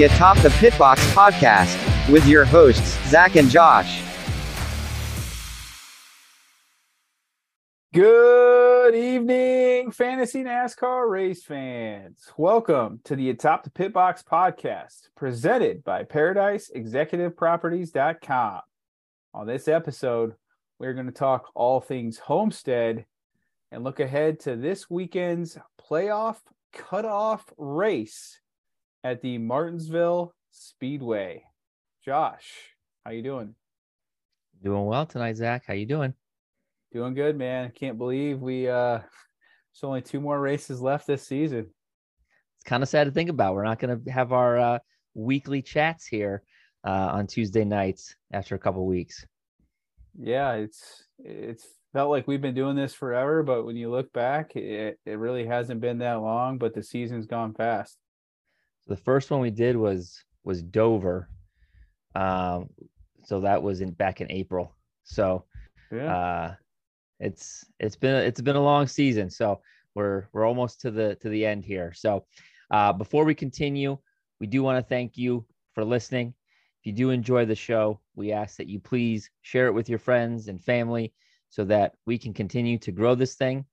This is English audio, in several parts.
The Atop the Pitbox podcast with your hosts, Zac and Josh. Good evening, fantasy NASCAR race fans. Welcome to the Atop the Pitbox podcast presented by ParadiseExecutiveProperties.com. On this episode, we're going to talk all things Homestead and look ahead to this weekend's playoff cutoff race at the Martinsville Speedway. Josh, how you doing? Doing well tonight, Zac. How you doing? Doing good, man. Can't believe we uh there's only two more races left this season. It's kind of sad to think about. We're not going to have our uh, weekly chats here uh, on Tuesday nights after a couple weeks. Yeah, it's it's felt like we've been doing this forever, but when you look back, it, it really hasn't been that long, but the season's gone fast. The first one we did was was Dover. Um so that was in back in April. So Yeah. uh it's it's been it's been a long season. So we're we're almost to the to the end here. So uh before we continue, we do want to thank you for listening. If you do enjoy the show, we ask that you please share it with your friends and family so that we can continue to grow this thing.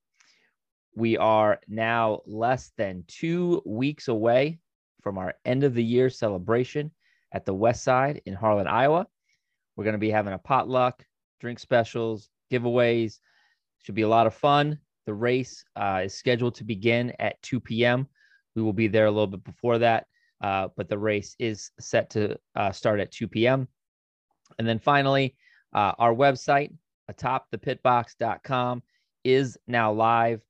We are now less than two weeks away from our end of the year celebration at the West Side in Harlan, Iowa. We're going to be having a potluck, drink specials, giveaways. Should be a lot of fun. The race uh, is scheduled to begin at 2 p.m. We will be there a little bit before that, uh, but the race is set to uh, start at 2 p.m. And then finally, uh, our website, atopthepitbox.com, is now live.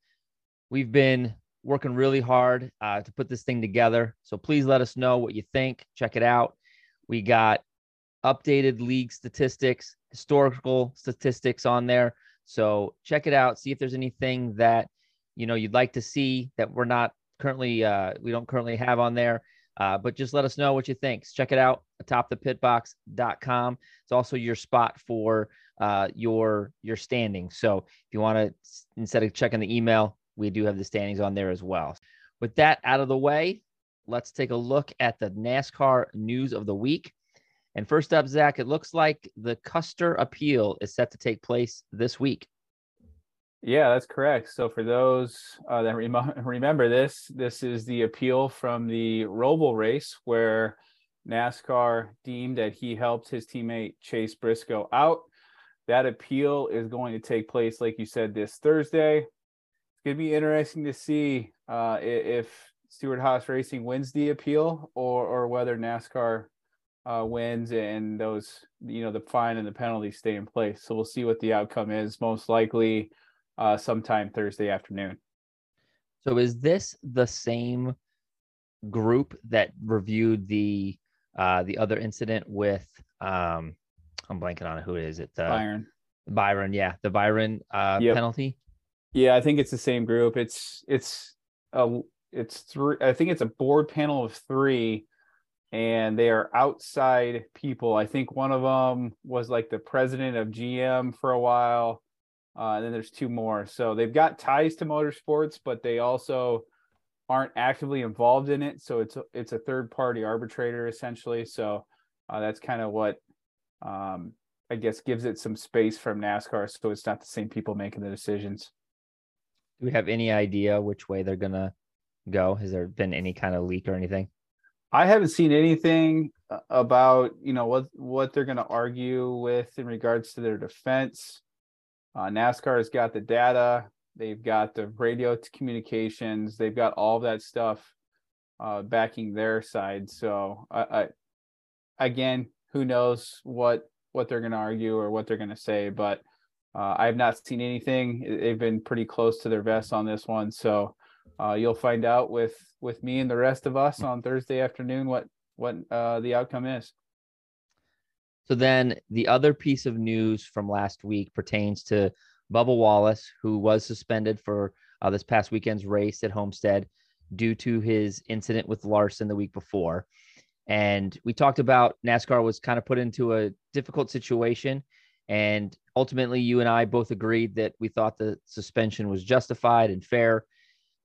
We've been working really hard uh, to put this thing together. So please let us know what you think. Check it out. We got updated league statistics, historical statistics on there. So check it out. See if there's anything that you know you'd like to see that we're not currently uh, we don't currently have on there. Uh, but just let us know what you think. Check it out, atopthepitbox.com. It's also your spot for uh, your your standing. So if you want to, instead of checking the email, we do have the standings on there as well. With that out of the way, let's take a look at the NASCAR news of the week. And first up, Zac, it looks like the Custer appeal is set to take place this week. Yeah, that's correct. So for those uh, that rem- remember this, this is the appeal from the Roval race where NASCAR deemed that he helped his teammate Chase Briscoe out. That appeal is going to take place, like you said, this Thursday. Going to be interesting to see uh, if Stewart Haas Racing wins the appeal or or whether NASCAR uh, wins and those you know the fine and the penalty stay in place. So we'll see what the outcome is. Most likely uh, sometime Thursday afternoon. So is this the same group that reviewed the uh, the other incident with um, I'm blanking on who it is. It uh, Byron. Byron, yeah, the Byron uh, Yep. penalty. Yeah, I think it's the same group. It's it's a it's three. I think it's a board panel of three, and they are outside people. I think one of them was like the president of GM for a while. Uh, and then there's two more. So they've got ties to motorsports, but they also aren't actively involved in it. So it's a, it's a third party arbitrator essentially. So uh, that's kind of what um, I guess gives it some space from NASCAR. So it's not the same people making the decisions. Do we have any idea which way they're gonna go? Has there been any kind of leak or anything? I haven't seen anything uh, about you know what what they're going to argue with in regards to their defense. Uh, NASCAR has got the data, they've got the radio communications, they've got all that stuff uh, backing their side. So I, I again, who knows what what they're going to argue or what they're going to say, but uh, I have not seen anything. They've been pretty close to their vest on this one, so uh, you'll find out with with me and the rest of us on Thursday afternoon what what uh, the outcome is. So then the other piece of news from last week pertains to Bubba Wallace, who was suspended for uh, this past weekend's race at Homestead due to his incident with Larson the week before. And we talked about NASCAR was kind of put into a difficult situation. And ultimately, you and I both agreed that we thought the suspension was justified and fair.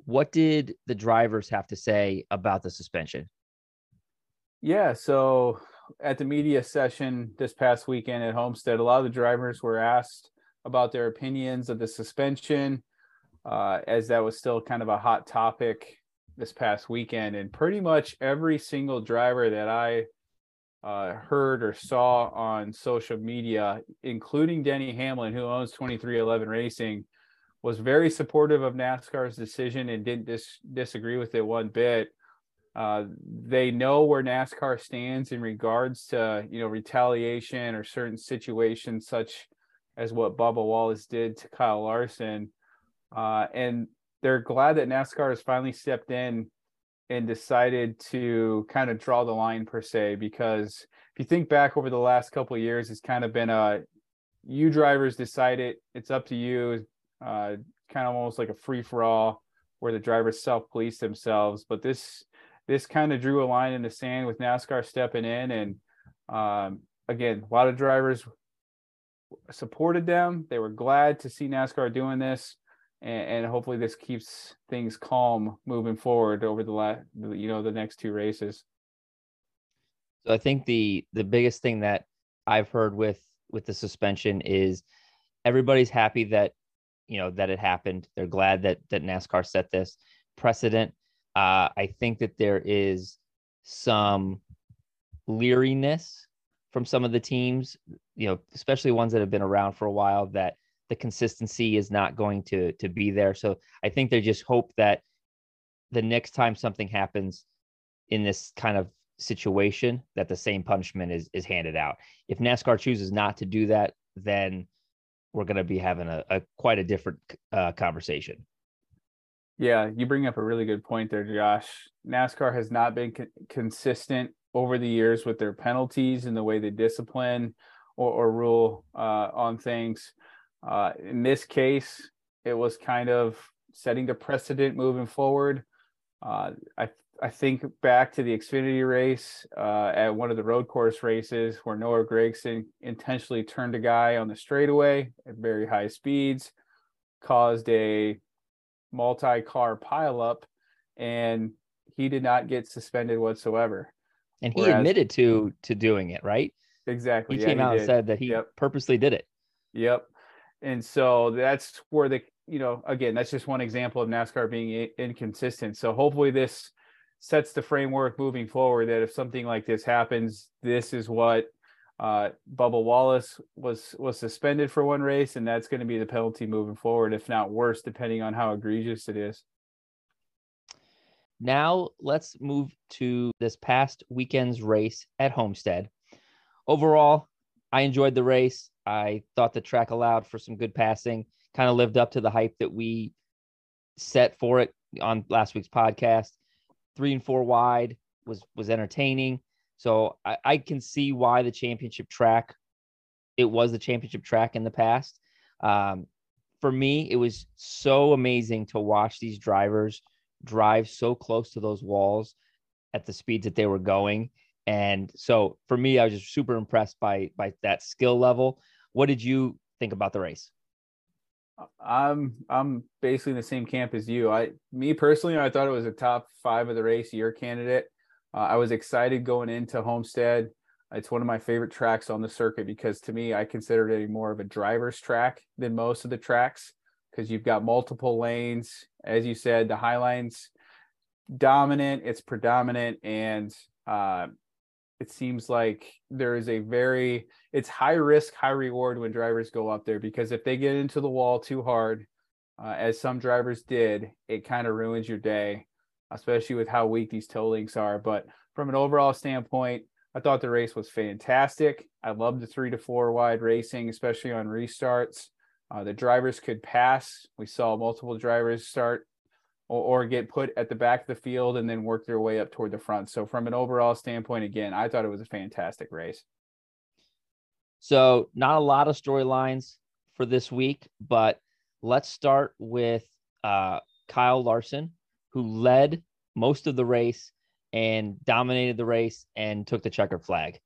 What did the drivers have to say about the suspension? Yeah, so at the media session this past weekend at Homestead, a lot of the drivers were asked about their opinions of the suspension, uh, as that was still kind of a hot topic this past weekend. And pretty much every single driver that I uh, heard or saw on social media, including Denny Hamlin, who owns 2311 Racing, was very supportive of NASCAR's decision and didn't dis- disagree with it one bit. Uh, they know where NASCAR stands in regards to you know retaliation or certain situations such as what Bubba Wallace did to Kyle Larson, uh, and they're glad that NASCAR has finally stepped in and decided to kind of draw the line per se because if you think back over the last couple of years, it's kind of been a you drivers decide it, it's up to you, uh, kind of almost like a free for all where the drivers self police themselves. But this this kind of drew a line in the sand with NASCAR stepping in, and um, again, a lot of drivers supported them. They were glad to see NASCAR doing this, and, and hopefully this keeps things calm moving forward over the last, you know, the next two races. So I think the the biggest thing that I've heard with with the suspension is everybody's happy that you know that it happened. They're glad that that NASCAR set this precedent. Uh, I think that there is some leeriness from some of the teams, you know, especially ones that have been around for a while, that the consistency is not going to to be there. So I think they just hope that the next time something happens in this kind of situation, that the same punishment is is handed out. If NASCAR chooses not to do that, then we're going to be having a, a quite a different uh, conversation. Yeah, you bring up a really good point there, Josh. NASCAR has not been co- consistent over the years with their penalties and the way they discipline or, or rule uh, on things. Uh, in this case, it was kind of setting the precedent moving forward. Uh, I I think back to the Xfinity race uh, at one of the road course races where Noah Gragson intentionally turned a guy on the straightaway at very high speeds, caused a multi-car pileup, and he did not get suspended whatsoever. And he Whereas, admitted to to doing it, right? Exactly. He yeah, came he out did. and said that he yep. purposely did it. Yep. And so that's where the you know again that's just one example of NASCAR being inconsistent. So hopefully this sets the framework moving forward that if something like this happens, this is what uh, Bubba Wallace was was suspended for one race, and that's going to be the penalty moving forward, if not worse, depending on how egregious it is. Now let's move to this past weekend's race at Homestead. Overall, I enjoyed the race. I thought the track allowed for some good passing, kind of lived up to the hype that we set for it on last week's podcast three and four wide was was entertaining. So I, I can see why the championship track, it was the championship track in the past. Um, for me, it was so amazing to watch these drivers drive so close to those walls at the speeds that they were going. And so for me, I was just super impressed by by that skill level. What did you think about the race? I'm I'm basically in the same camp as you. I me personally, I thought it was a top five of the race year candidate. Uh, I was excited going into Homestead. It's one of my favorite tracks on the circuit because to me, I consider it more of a driver's track than most of the tracks because you've got multiple lanes. As you said, the high lines dominant, it's predominant, and uh, it seems like there is a very it's high risk high reward when drivers go up there because if they get into the wall too hard uh, as some drivers did it kind of ruins your day especially with how weak these toe links are. But from an overall standpoint i thought the race was fantastic. I loved the three to four wide racing especially on restarts. Uh, the drivers could pass. We saw multiple drivers start or, or get put at the back of the field and then work their way up toward the front. So from an overall standpoint, again, I thought it was a fantastic race. So not a lot of storylines for this week, but let's start with uh, Kyle Larson, who led most of the race and dominated the race and took the checkered flag.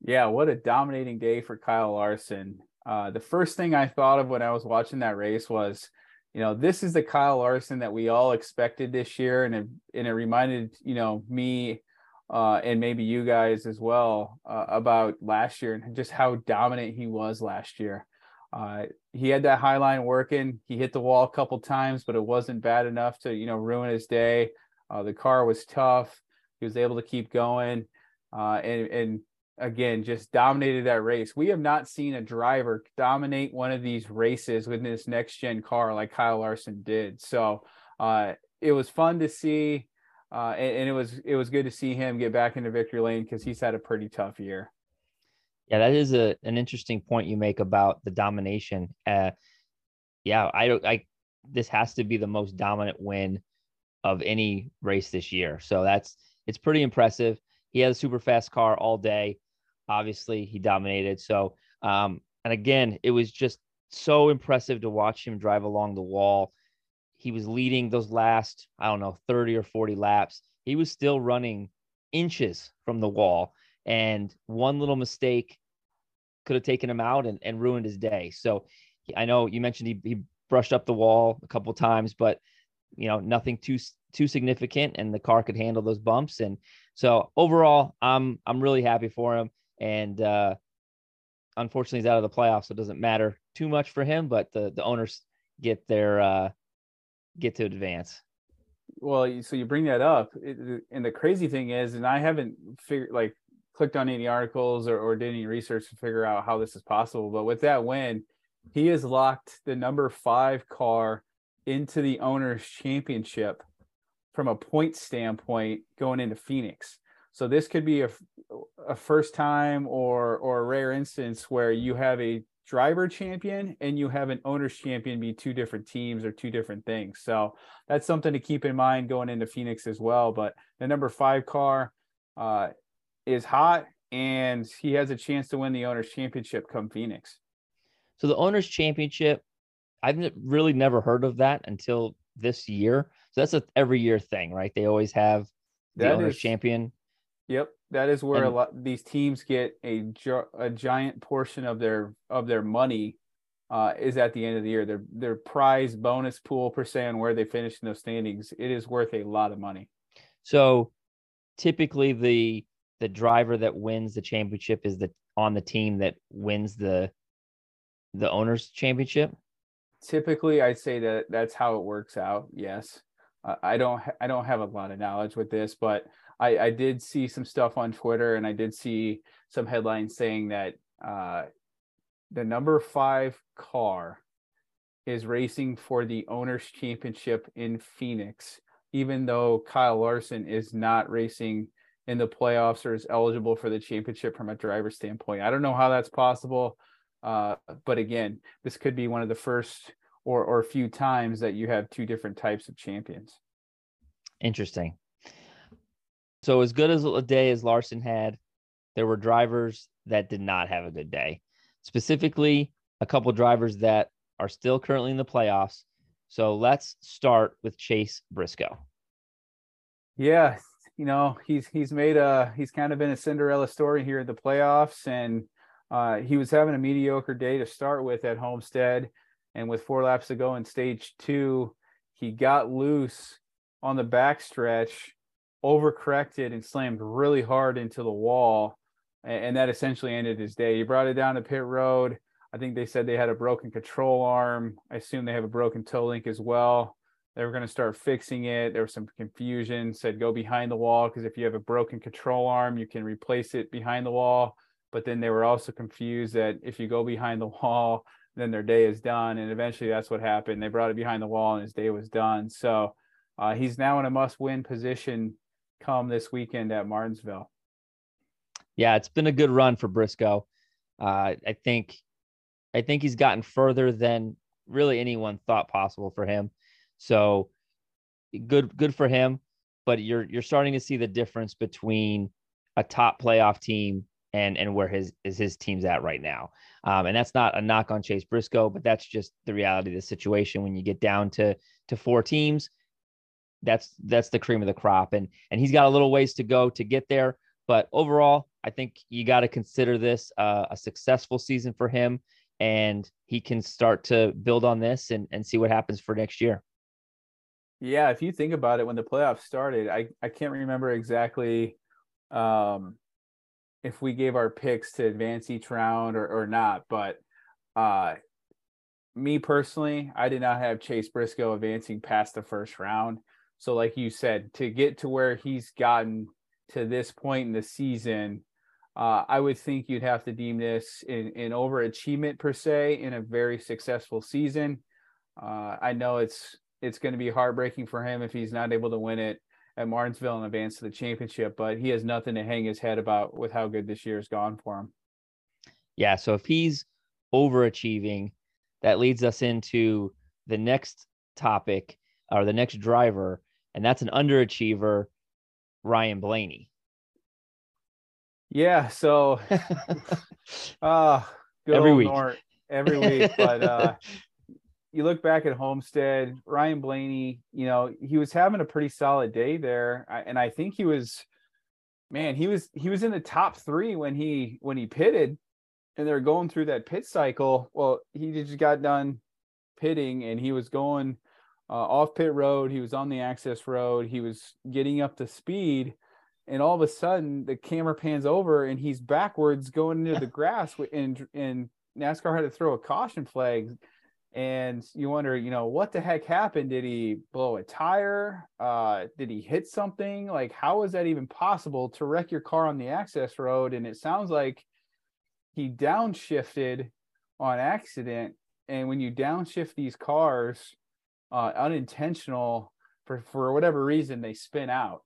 Yeah, what a dominating day for Kyle Larson. Uh, the first thing I thought of when I was watching that race was you know, this is the Kyle Larson that we all expected this year, and it, and it reminded you know me uh, and maybe you guys as well uh, about last year and just how dominant he was last year. Uh, he had that high line working. He hit the wall a couple times, but it wasn't bad enough to you know ruin his day. Uh, the car was tough. He was able to keep going, uh, and and again just dominated that race. We have not seen a driver dominate one of these races with this next gen car like Kyle Larson did. So uh, it was fun to see, uh, and, and, it was it was good to see him get back into victory lane because he's had a pretty tough year. Yeah, that is a an interesting point you make about the domination. Uh, yeah, I don't. I this has to be the most dominant win of any race this year. So that's it's pretty impressive. He had a super fast car all day. Obviously, he dominated. So, um, and again, it was just so impressive to watch him drive along the wall. He was leading those last, I don't know, 30 or 40 laps. He was still running inches from the wall. And one little mistake could have taken him out and, and ruined his day. So I know you mentioned he, he brushed up the wall a couple times, but you know, nothing too too significant and the car could handle those bumps. And so overall, I'm I'm really happy for him. And uh unfortunately he's out of the playoffs, so it doesn't matter too much for him, but the the owners get their uh get to advance. Well, so you bring that up, and the crazy thing is, and I haven't figured like clicked on any articles or, or did any research to figure out how this is possible. But with that win, he has locked the number five car into the owners championship from a point standpoint going into Phoenix. So this could be a, a first time or or a rare instance where you have a driver champion and you have an owner's champion be two different teams or two different things. So that's something to keep in mind going into Phoenix as well. But the number five car uh, is hot and he has a chance to win the owner's championship come Phoenix. So the owners championship, I've really never heard of that until this year. So that's a every year thing, right? They always have the that owners is, champion. Yep, that is where and, a lot these teams get a a giant portion of their of their money uh, is at the end of the year. Their their prize bonus pool per se on where they finish in those standings. It is worth a lot of money. So typically the the driver that wins the championship is the on the team that wins the the owners championship typically i'd say that that's how it works out yes uh, i don't i don't have a lot of knowledge with this but i i did see some stuff on twitter and i did see some headlines saying that uh the number five car is racing for the owners championship in phoenix even though kyle larson is not racing in the playoffs or is eligible for the championship from a driver standpoint. I don't know how that's possible. Uh, but again, this could be one of the first or or few times that you have two different types of champions. Interesting. So as good as a day as Larson had, there were drivers that did not have a good day. Specifically, a couple drivers that are still currently in the playoffs. So let's start with Chase Briscoe. Yeah, you know he's he's made a he's kind of been a Cinderella story here at the playoffs, and uh, he was having a mediocre day to start with at Homestead, and with four laps to go in stage two, he got loose on the backstretch, overcorrected, and slammed really hard into the wall, and, and that essentially ended his day. He brought it down to pit road. I think they said they had a broken control arm. I assume they have a broken toe link as well they were going to start fixing it. There was some confusion, said go behind the wall because if you have a broken control arm, you can replace it behind the wall. But then they were also confused that if you go behind the wall, then their day is done. And eventually that's what happened. They brought it behind the wall and his day was done. So uh, he's now in a must win position come this weekend at Martinsville. Yeah, it's been a good run for Briscoe. Uh, I think I think he's gotten further than really anyone thought possible for him. So good good for him, but you're you're starting to see the difference between a top playoff team and and where his is his team's at right now. Um, and that's not a knock on Chase Briscoe, but that's just the reality of the situation when you get down to to four teams. That's that's the cream of the crop, and and he's got a little ways to go to get there. But overall, I think you got to consider this uh, a successful season for him, and he can start to build on this and and see what happens for next year. Yeah, if you think about it, when the playoffs started, I, I can't remember exactly um, if we gave our picks to advance each round or, or not. But uh, me personally, I did not have Chase Briscoe advancing past the first round. So, like you said, to get to where he's gotten to this point in the season, uh, I would think you'd have to deem this an, an overachievement per se in a very successful season. Uh, I know it's it's going to be heartbreaking for him if he's not able to win it at Martinsville and advance to the championship, but he has nothing to hang his head about with how good this year has gone for him. Yeah. So if he's overachieving, that leads us into the next topic or the next driver, and that's an underachiever, Ryan Blaney. Yeah. So, uh, every week, Nort, every week, but uh, you look back at Homestead, Ryan Blaney, you know, he was having a pretty solid day there. And I think he was, man, he was, he was in the top three when he, when he pitted and they're going through that pit cycle. Well, he just got done pitting and he was going uh, off pit road. He was on the access road. He was getting up to speed. And all of a sudden the camera pans over and he's backwards going into the grass and, and NASCAR had to throw a caution flag and you wonder, you know, what the heck happened? Did he blow a tire? Uh, did he hit something? Like, how is that even possible to wreck your car on the access road? And it sounds like he downshifted on accident. And when you downshift these cars, uh, unintentional for for whatever reason, they spin out,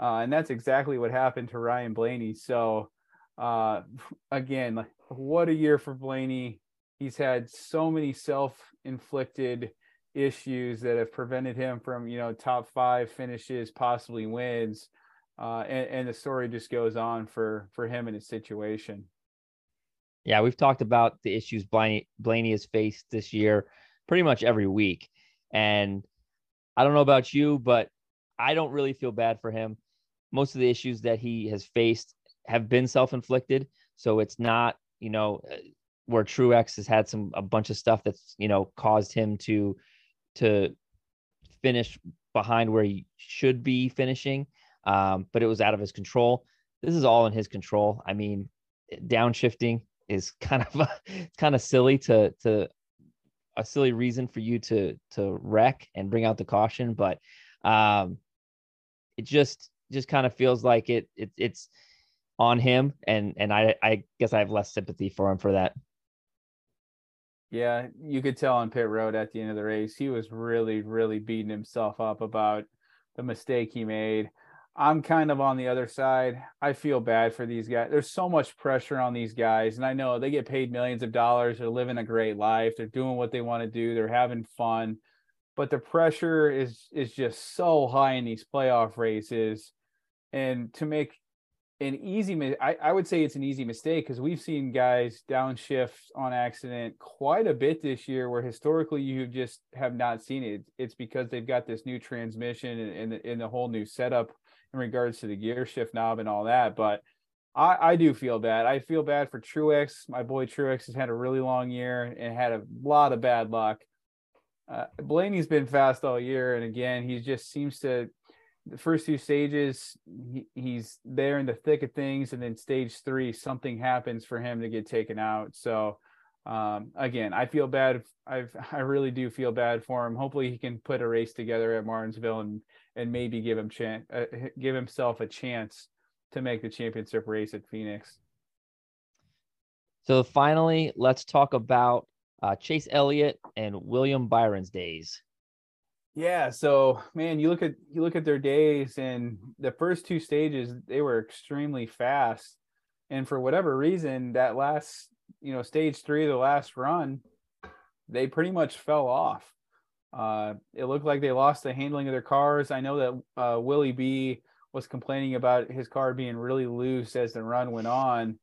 uh, and that's exactly what happened to Ryan Blaney. So, uh, again, like, what a year for Blaney. He's had so many self-inflicted issues that have prevented him from you know top five finishes possibly wins. Uh, and, and the story just goes on for for him and his situation. Yeah we've talked about the issues blaney blaney has faced this year pretty much every week and i don't know about you but i don't really feel bad for him most of the issues that he has faced have been self-inflicted so it's not you know where Truex has had some a bunch of stuff that's you know caused him to to finish behind where he should be finishing, um, but it was out of his control. This is all in his control. I mean, downshifting is kind of kind of silly to to a silly reason for you to to wreck and bring out the caution, but um, it just just kind of feels like it, it it's on him, and and I I guess I have less sympathy for him for that. Yeah, you could tell on pit road at the end of the race, he was really, really beating himself up about the mistake he made. I'm kind of on the other side. I feel bad for these guys. There's so much pressure on these guys, and I know they get paid millions of dollars. They're living a great life. They're doing what they want to do. They're having fun, but the pressure is is just so high in these playoff races, and to make an easy I, I would say it's an easy mistake because we've seen guys downshift on accident quite a bit this year where historically you just have not seen it it's because they've got this new transmission and, and, and the whole new setup in regards to the gear shift knob and all that but I, I do feel bad. I feel bad for truex. My boy truex has had a really long year and had a lot of bad luck. Uh, blaney's been fast all year and again he just seems to the first two stages he, he's there in the thick of things and then stage three something happens for him to get taken out. So um, again i feel bad. I've i really do feel bad for him. Hopefully he can put a race together at martinsville and and maybe give him chance uh, give himself a chance to make the championship race at phoenix so finally let's talk about uh, chase elliott and william byron's days yeah, so man, you look at you look at their days and the first two stages they were extremely fast. And for whatever reason, that last, you know, stage 3 the last run, they pretty much fell off. Uh, it looked like they lost the handling of their cars. I know that uh, Willie B was complaining about his car being really loose as the run went on.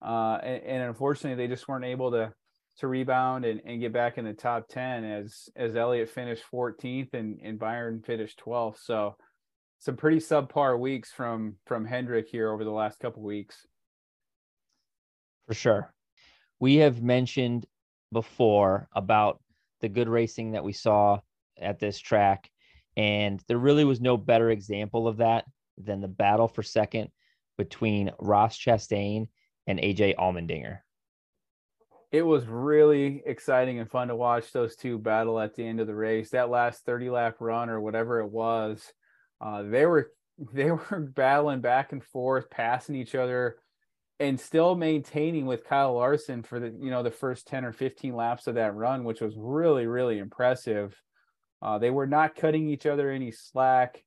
Uh, and, and, unfortunately, they just weren't able to to rebound and, and get back in the top 10 as as Elliott finished 14th and, and Byron finished 12th. So some pretty subpar weeks from from Hendrick here over the last couple weeks. For sure. We have mentioned before about the good racing that we saw at this track and there really was no better example of that than the battle for second between Ross Chastain and AJ Allmendinger? It was really exciting and fun to watch those two battle at the end of the race. That last 30 lap run or whatever it was, uh, they were they were battling back and forth, passing each other, and still maintaining with Kyle Larson for the you know the first 10 or 15 laps of that run, which was really really impressive. Uh, they were not cutting each other any slack.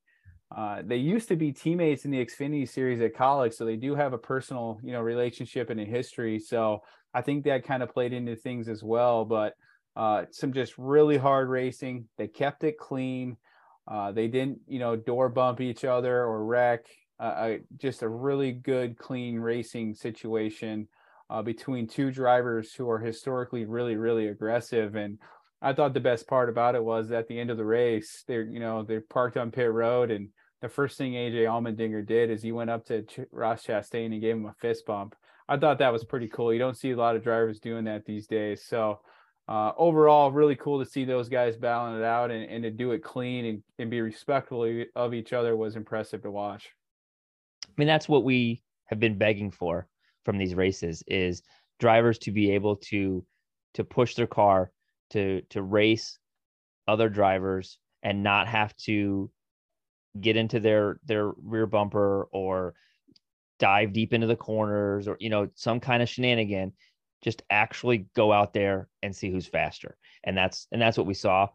Uh, they used to be teammates in the Xfinity series at Kaulig, so they do have a personal, you know, relationship and a history. So I think that kind of played into things as well. But uh, some just really hard racing. They kept it clean. Uh, they didn't, you know, door bump each other or wreck. Uh, just a really good, clean racing situation uh, between two drivers who are historically really, really aggressive. And I thought the best part about it was at the end of the race, they're, you know, they parked on pit road and the first thing AJ Allmendinger did is he went up to Ch- Ross Chastain and gave him a fist bump. I thought that was pretty cool. You don't see a lot of drivers doing that these days. So uh, overall, really cool to see those guys battling it out and, and to do it clean and, and be respectful of each other was impressive to watch. I mean, that's what we have been begging for from these races is drivers to be able to to push their car to to race other drivers and not have to get into their their rear bumper or dive deep into the corners or you know some kind of shenanigan. Just actually go out there and see who's faster. And that's and that's what we saw.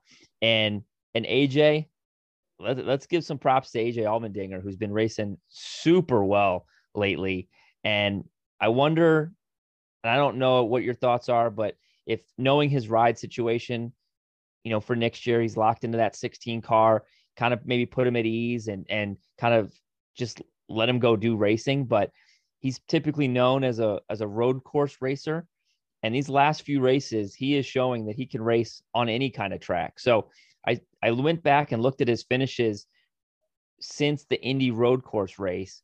And and aj let, let's give some props to aj allmendinger who's been racing super well lately and i wonder and i don't know what your thoughts are but if knowing his ride situation you know for next year he's locked into that 16 car kind of maybe put him at ease and and kind of just let him go do racing, but he's typically known as a as a road course racer. And these last few races, he is showing that he can race on any kind of track. So I went back and looked at his finishes since the Indy road course race,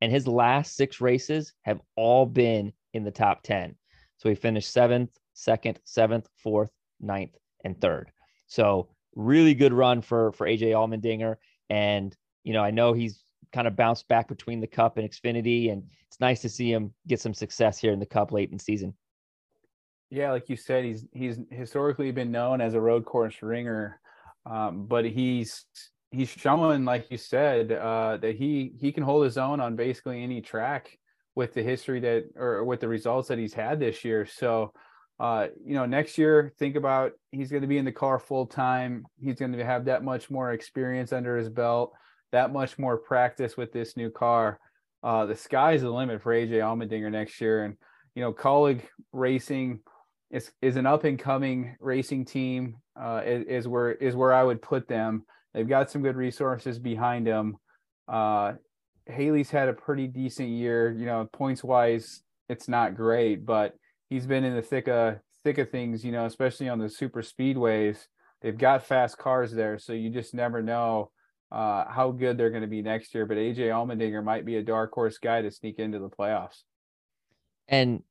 and his last six races have all been in the top 10. So he finished seventh, second, seventh, fourth, ninth, and third. So really good run for for AJ Allmendinger. And you know, I know he's kind of bounced back between the Cup and Xfinity, and it's nice to see him get some success here in the Cup late in season. Yeah, like you said, he's he's historically been known as a road course ringer, um, but he's he's showing, like you said, uh, that he he can hold his own on basically any track with the history that or with the results that he's had this year. So, uh, you know, next year, think about he's going to be in the car full time. He's going to have that much more experience under his belt that much more practice with this new car. Uh, the sky's the limit for AJ Allmendinger next year. And, you know, Kaulig Racing is, is an up and coming racing team, uh, is, is, where, is where I would put them. They've got some good resources behind them. Uh, Haley's had a pretty decent year, you know, points wise, it's not great, but he's been in the thick of, thick of things, you know, especially on the super speedways. They've got fast cars there, so you just never know uh, how good they're going to be next year. But AJ Allmendinger might be a dark horse guy to sneak into the playoffs. And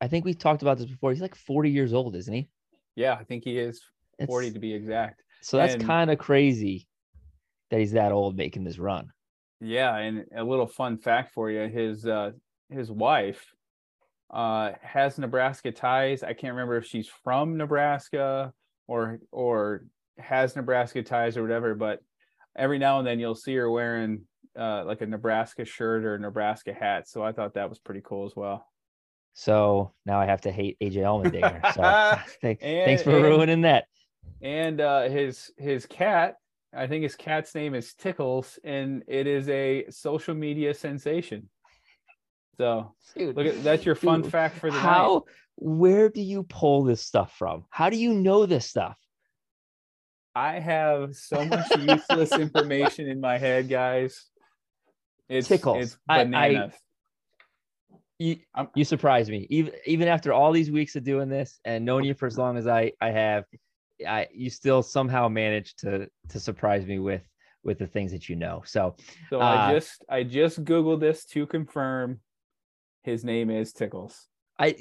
I think we talked about this before. He's like 40 years old, isn't he? Yeah, I think he is 40 it's, to be exact. So that's kind of crazy that he's that old making this run. Yeah, and a little fun fact for you: his uh, his wife uh, has Nebraska ties. I can't remember if she's from Nebraska or or has Nebraska ties or whatever, but every now and then you'll see her wearing uh, like a Nebraska shirt or a Nebraska hat. So I thought that was pretty cool as well. So now I have to hate AJ Allmendinger. So thanks, and, thanks for and, ruining that. And uh, his his cat, I think his cat's name is Tickles, and it is a social media sensation. So dude, look at that's your fun dude, fact for the how, night. Where do you pull this stuff from? How do you know this stuff? I have so much useless information in my head, guys. It's tickles. It's bananas. I, I, you, you surprise me. Even even after all these weeks of doing this and knowing you for as long as I I have, I you still somehow manage to to surprise me with with the things that you know. So so uh, I just I just googled this to confirm his name is Tickles. I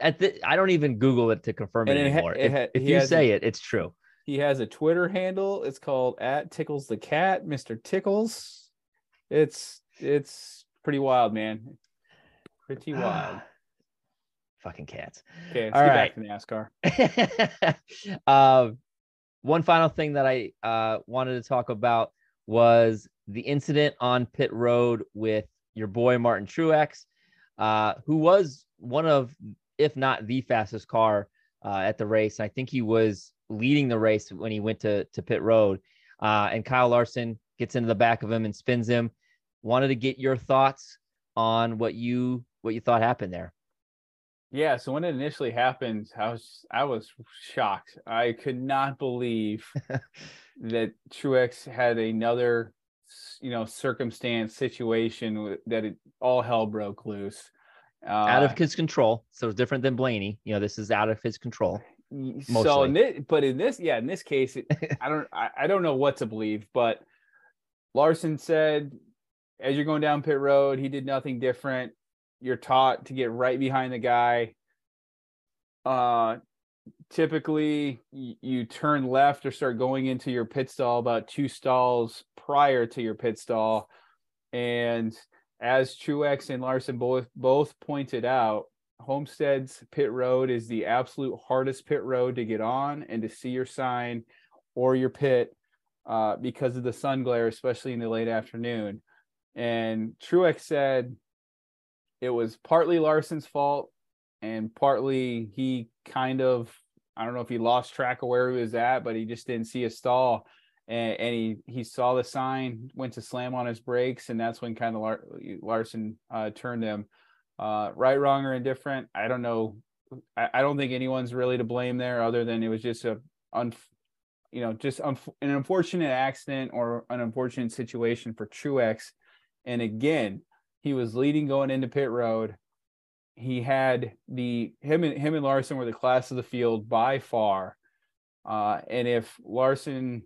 at the I don't even Google it to confirm it, it anymore. It, if, if you say it, it's true. He has a Twitter handle. It's called at Tickles the Cat, Mr. Tickles. It's it's pretty wild, man. Pretty wild. Fucking cats. Okay, let's All get right. back to NASCAR. uh, one final thing that I uh, wanted to talk about was the incident on pit road with your boy Martin Truex, uh, who was one of, if not the fastest car uh, at the race. I think he was leading the race when he went to to pit road, uh, and Kyle Larson gets into the back of him and spins him. Wanted to get your thoughts on what you what you thought happened there. Yeah, so when it initially happened, I was I was shocked. I could not believe that Truex had another you know circumstance situation that it all hell broke loose. Uh, out of his control. So it's different than Blaney. You know, this is out of his control. Y- So in this, but in this, yeah, in this case, it, I don't, I, I don't know what to believe. But Larson said, as you're going down pit road, he did nothing different. You're taught to get right behind the guy. Uh, typically, y- you turn left or start going into your pit stall about two stalls prior to your pit stall, and as Truex and Larson both both pointed out, Homestead's pit road is the absolute hardest pit road to get on and to see your sign or your pit uh, because of the sun glare, especially in the late afternoon. And Truex said it was partly Larson's fault and partly he kind of, I don't know if he lost track of where he was at, but he just didn't see a stall. And, and he he saw the sign, went to slam on his brakes, and that's when kind of Lar- Larson uh, turned him uh, right, wrong, or indifferent. I don't know. I, I don't think anyone's really to blame there, other than it was just a, un, you know, just unf- an unfortunate accident or an unfortunate situation for Truex. And again, he was leading going into pit road. He had the him and him and Larson were the class of the field by far. Uh, and if Larson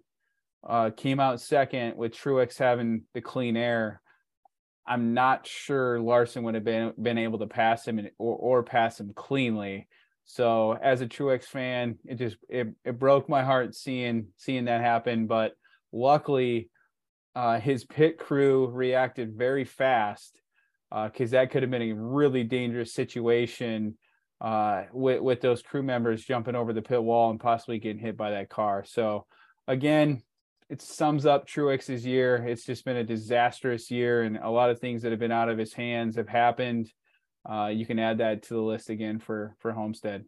uh, came out second with Truex having the clean air, I'm not sure Larson would have been been able to pass him and, or or pass him cleanly. So as a Truex fan, it just it, it broke my heart seeing seeing that happen. But luckily, uh, his pit crew reacted very fast because that could have been a really dangerous situation uh, with with those crew members jumping over the pit wall and possibly getting hit by that car. So again, it sums up Truex's year. It's just been a disastrous year, and a lot of things that have been out of his hands have happened. Uh, you can add that to the list again for for Homestead.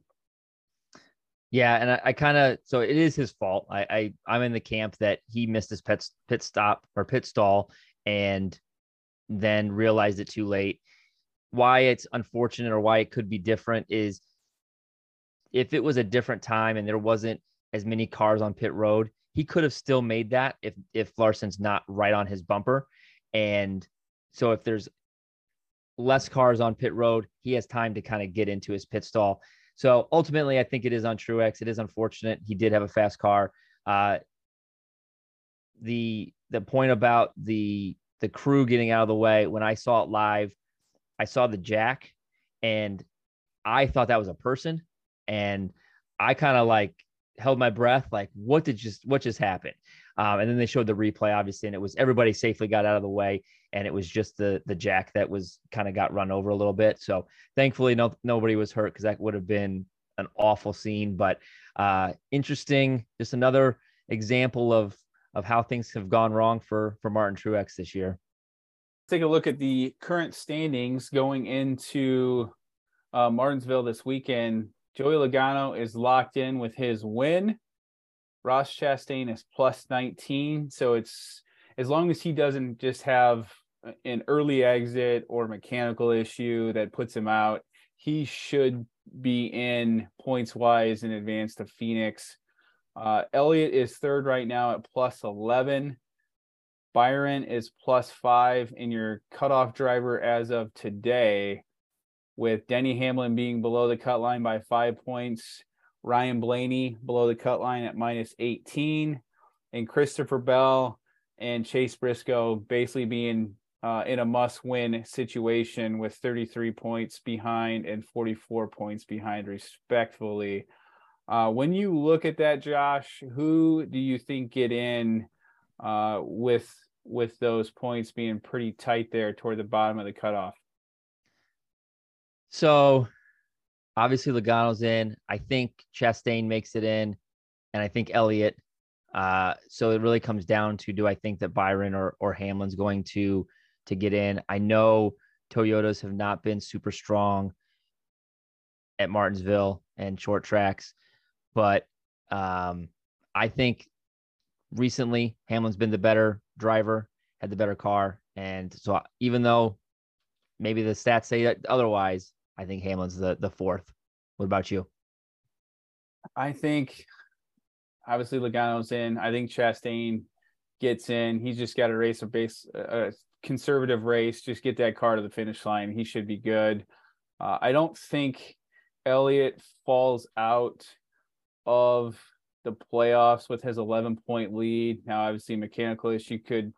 Yeah, and I, I kind of so it is his fault. I, I I'm in the camp that he missed his pit pit stop or pit stall and then realized it too late. Why it's unfortunate or why it could be different is if it was a different time and there wasn't as many cars on pit road, he could have still made that if if Larson's not right on his bumper. And so if there's less cars on pit road, he has time to kind of get into his pit stall. So ultimately, I think it is on Truex. It is unfortunate. He did have a fast car. Uh, the the point about the the crew getting out of the way when I saw it live, I saw the jack, and I thought that was a person, and I kind of like held my breath, like what did just what just happened? Um, and then they showed the replay, obviously, and it was everybody safely got out of the way, and it was just the the jack that was kind of got run over a little bit. So thankfully, no nobody was hurt because that would have been an awful scene. But uh, interesting, just another example of of how things have gone wrong for for Martin Truex this year. Take a look at the current standings going into uh, Martinsville this weekend. Joey Logano is locked in with his win. Ross Chastain is plus 19. So it's as long as he doesn't just have an early exit or mechanical issue that puts him out, he should be in points wise in advance to Phoenix. Uh, is third right now at plus 11. Byron is plus five in your cutoff driver as of today, with Denny Hamlin being below the cut line by five points, Ryan Blaney below the cut line at minus 18, and Christopher Bell and Chase Briscoe basically being uh, in a must win situation with 33 points behind and 44 points behind, respectfully. Uh, when you look at that, Josh, who do you think get in uh, with with those points being pretty tight there toward the bottom of the cutoff. So obviously Logano's in. I think Chastain makes it in, and I think Elliott. Uh, so it really comes down to do I think that Byron or or Hamlin's going to to get in? I know Toyotas have not been super strong at Martinsville and short tracks, but um, I think recently Hamlin's been the better driver, had the better car, and so even though maybe the stats say that otherwise, I think Hamlin's the the fourth. What about you? I think obviously Logano's in. I think Chastain gets in. He's just got to race a base a conservative race, just get that car to the finish line. He should be good. Uh, I don't think Elliott falls out of the playoffs with his 11 point lead. Now, obviously, mechanical issue could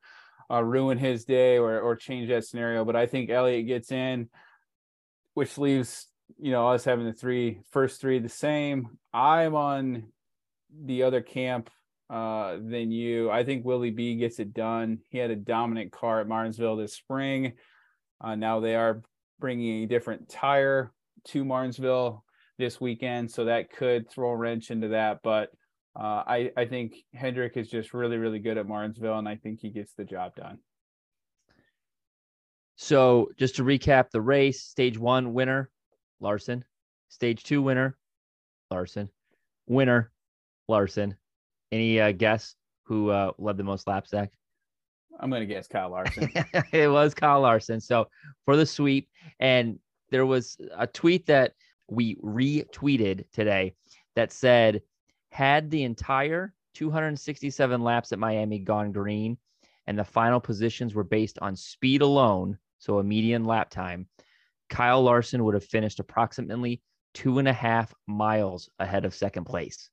uh, ruin his day or or change that scenario, but I think Elliott gets in, which leaves you know us having the three first three the same. I'm on the other camp uh, than you. I think Willie B gets it done. He had a dominant car at Martinsville this spring. Uh, now they are bringing a different tire to Martinsville this weekend, so that could throw a wrench into that. But uh, I I think Hendrick is just really really good at Martinsville, and I think he gets the job done. So just to recap the race: stage one winner, Larson; stage two winner, Larson; winner, Larson; any uh, guess who uh, led the most laps, Zac? I'm going to guess Kyle Larson. it was Kyle Larson. So for the sweep, and there was a tweet that we retweeted today that said, had the entire 267 laps at Miami gone green, and the final positions were based on speed alone, so a median lap time, Kyle Larson would have finished approximately two and a half miles ahead of second place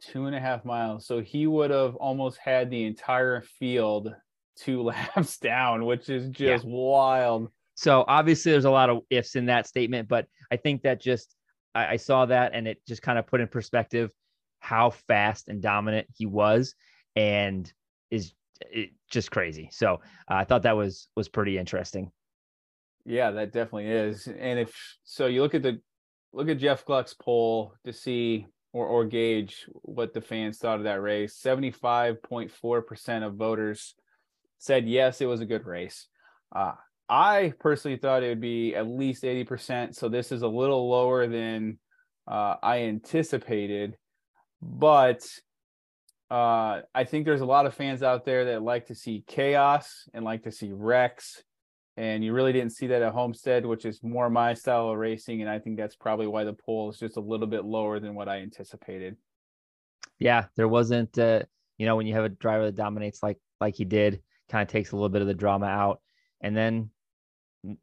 two and a half miles. So he would have almost had the entire field two laps down, which is just yeah. wild. So obviously there's a lot of ifs in that statement, but I think that just I, I saw that and it just kind of put in perspective how fast and dominant he was and is just crazy. So uh, I thought that was was pretty interesting. Yeah, that definitely is. And if so, you look at the look at Jeff Gluck's poll to see or, or gauge what the fans thought of that race. 75.4% of voters said yes, it was a good race. Uh, I personally thought it would be at least 80%. So this is a little lower than uh, I anticipated. But uh, I think there's a lot of fans out there that like to see chaos and like to see wrecks and you really didn't see that at Homestead, which is more my style of racing, and I think that's probably why the poll is just a little bit lower than what I anticipated. Yeah, there wasn't, uh, you know, when you have a driver that dominates like like he did, kind of takes a little bit of the drama out, and then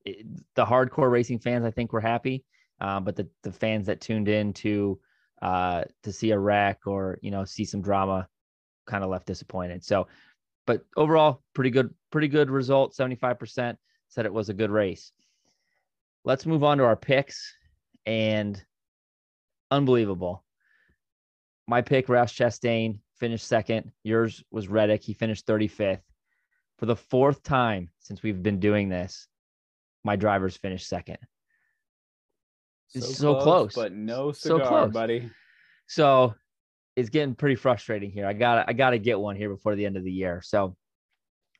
it, the hardcore racing fans, I think, were happy, uh, but the the fans that tuned in to uh, to see a wreck or you know see some drama, kind of left disappointed. So, but overall, pretty good, pretty good result, seventy five percent said it was a good race. Let's move on to our picks and unbelievable. My pick, Ross Chastain, finished second. Yours was Reddick. He finished 35th. For the fourth time since we've been doing this, my drivers finished second. So, so close, close, but no cigar, so close. buddy. So it's getting pretty frustrating here. I got I got to get one here before the end of the year. So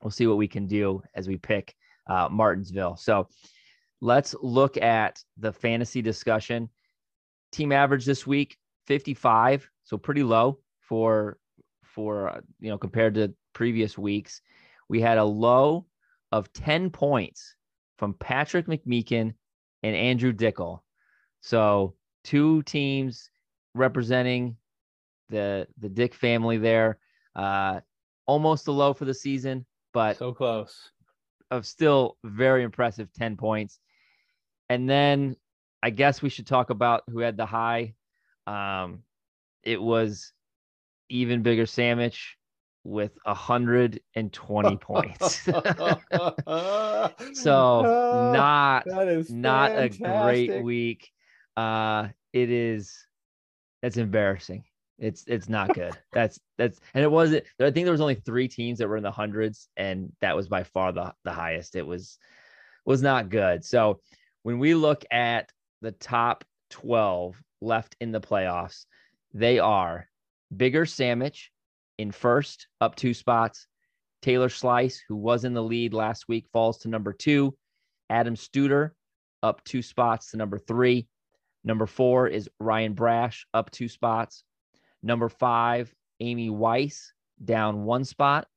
we'll see what we can do as we pick uh, Martinsville. So let's look at the fantasy discussion. Team average this week 55, so pretty low for for uh, you know compared to previous weeks. We had a low of 10 points from Patrick McMeekin and Andrew Dickel. So two teams representing the the Dick family there. Uh, almost a low for the season, but so close of still very impressive 10 points. And then I guess we should talk about who had the high. Um, it was even bigger sandwich with 120 points. so not not a great week. Uh, it is that's embarrassing. It's it's not good. that's that's and it wasn't. I think there was only three teams that were in the hundreds, and that was by far the the highest. It was was not good. So when we look at the top twelve left in the playoffs, they are Bigger Sandwich in first, up two spots. Taylor Slice, who was in the lead last week, falls to number two. Adam Studer up two spots to number three. Number four is Ryan Brash, up two spots. Number five, Amy Weiss, down one spot.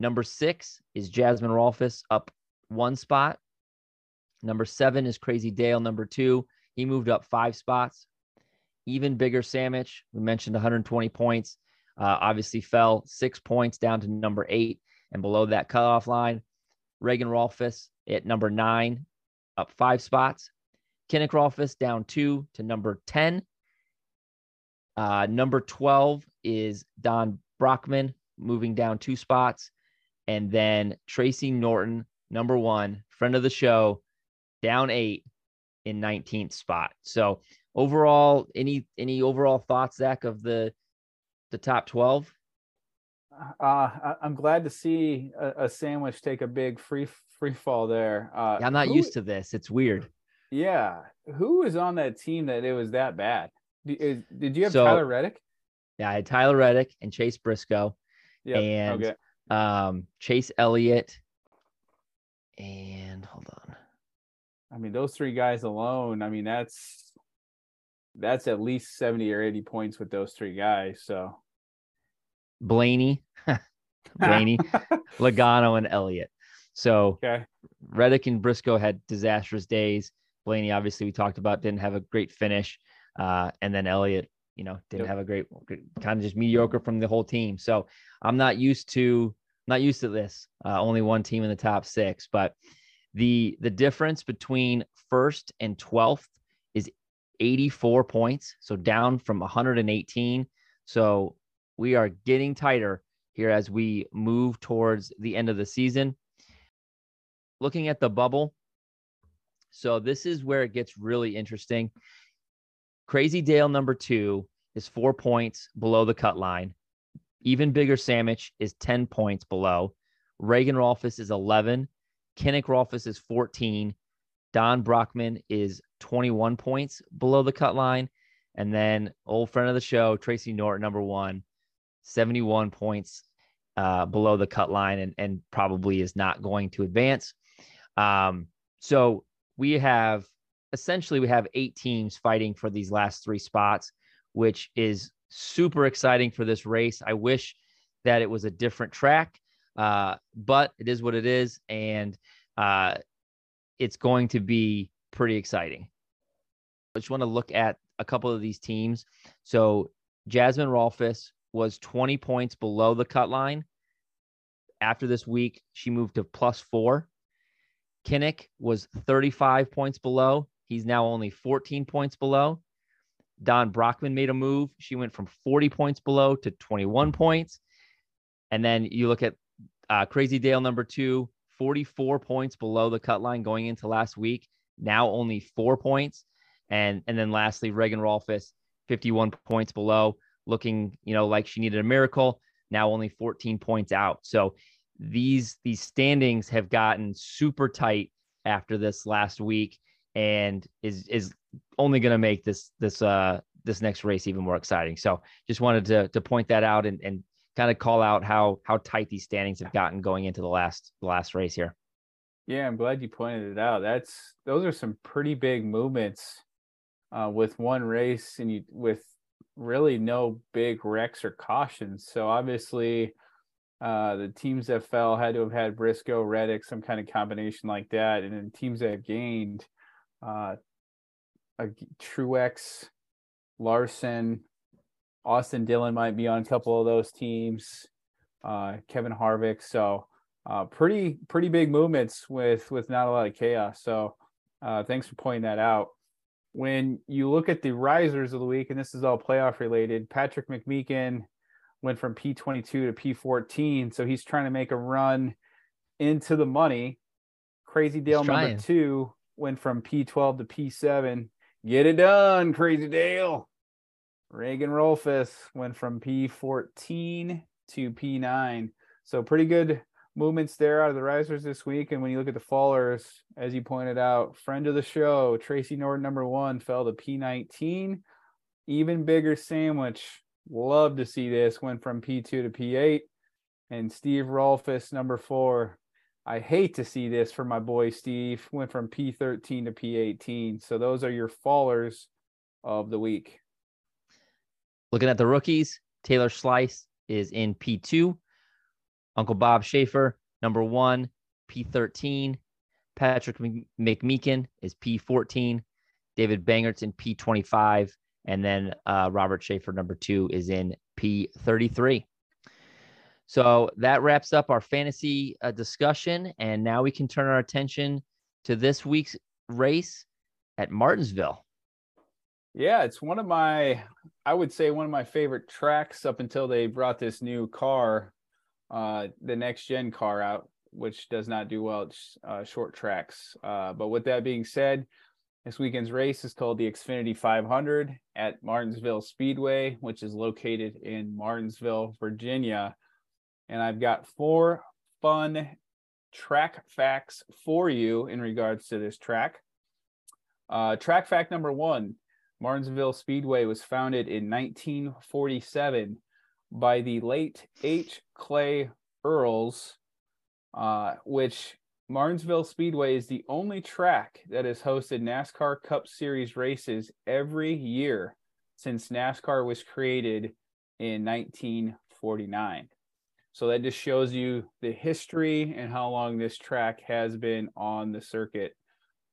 Number six is Jasmine Rolfus, up one spot. Number seven is Crazy Dale, number two. He moved up five spots. Even bigger Sandwich, we mentioned 120 points, uh, obviously fell six points down to number eight and below that cutoff line. Reagan Rolfus at number nine, up five spots. Kinnick Rolfus down two to number 10. Uh, number 12 is Don Brockman, moving down two spots. And then Tracy Norton, number one, friend of the show, down eight in 19th spot. So overall, any any overall thoughts, Zac, of the the top 12? Uh, I'm glad to see a, a, sandwich take a big free free fall there. Uh, yeah, I'm not who, used to this. It's weird. Yeah, who was on that team that it was that bad? Did, did you have so, Tyler Reddick? Yeah, I had Tyler Reddick and Chase Briscoe, yeah, and okay. um, Chase Elliott, and hold on. I mean, those three guys alone. I mean, that's that's at least seventy or eighty points with those three guys. So Blaney, Blaney, Logano, and Elliott. So okay. Reddick and Briscoe had disastrous days. Blaney, obviously, we talked about didn't have a great finish. Uh, and then Elliott, you know, didn't yep. have a great, kind of just mediocre from the whole team. So I'm not used to not used to this. Uh, only one team in the top six, but the the difference between first and twelfth is 84 points, so down from 118. So we are getting tighter here as we move towards the end of the season. Looking at the bubble, so this is where it gets really interesting. Crazy Dale number two is four points below the cut line. Even bigger Sandwich is 10 points below. Reagan Rolfus is 11. Kinnick Rolfus is 14. Don Brockman is 21 points below the cut line. And then old friend of the show, Tracy Norton, number one, 71 points uh, below the cut line and, and probably is not going to advance. Um, so we have essentially we have eight teams fighting for these last three spots, which is super exciting for this race. I wish that it was a different track, uh, but it is what it is, and uh, it's going to be pretty exciting. I just want to look at a couple of these teams. So Jasmine Rolfus was 20 points below the cut line. After this week, she moved to plus four. Kinnick was 35 points below. He's now only 14 points below. Don Brockman made a move. She went from 40 points below to 21 points. And then you look at uh, Crazy Dale number two, 44 points below the cut line going into last week. Now only four points. And and then lastly, Reagan Rolfus, 51 points below, looking, you know, like she needed a miracle. Now only 14 points out. So these these standings have gotten super tight after this last week and is is only going to make this this uh this next race even more exciting. So just wanted to to point that out and and kind of call out how how tight these standings have gotten going into the last the last race here. Yeah, I'm glad you pointed it out. That's those are some pretty big movements uh, with one race and you with really no big wrecks or cautions. So obviously uh, the teams that fell had to have had Briscoe, Reddick, some kind of combination like that. And then teams that gained, uh, a Truex, Larson, Austin Dillon might be on a couple of those teams. Uh, Kevin Harvick. So uh, pretty pretty big movements with with not a lot of chaos. So uh, thanks for pointing that out. When you look at the risers of the week, and this is all playoff related, Patrick McMeekin went from P22 to P14. So he's trying to make a run into the money. Crazy Dale number two went from P12 to P7. Get it done, Crazy Dale. Reagan Rolfus went from P14 to P9. So pretty good movements there out of the risers this week. And when you look at the fallers, as you pointed out, friend of the show, Tracy Norton, number one, fell to P19. Even bigger sandwich. Love to see this. Went from P2 to P8. And Steve Rolfus, number four. I hate to see this for my boy Steve. Went from P13 to P18. So those are your fallers of the week. Looking at the rookies, Taylor Slice is in P2. Uncle Bob Schaefer, number one, P13. Patrick McMeekin is P14. David Bangert's in P25. And then uh, Robert Schaefer, number two, is in P33. So that wraps up our fantasy uh, discussion. And now we can turn our attention to this week's race at Martinsville. Yeah, it's one of my, I would say, one of my favorite tracks up until they brought this new car uh, the next gen car out, which does not do well at uh, short tracks. Uh, but with that being said, this weekend's race is called the Xfinity 500 at Martinsville Speedway, which is located in Martinsville, Virginia. And I've got four fun track facts for you in regards to this track. Uh, track fact number one Martinsville Speedway was founded in 1947 by the late H. Clay Earles, uh, which Martinsville Speedway is the only track that has hosted NASCAR Cup Series races every year since NASCAR was created in 1949. So that just shows you the history and how long this track has been on the circuit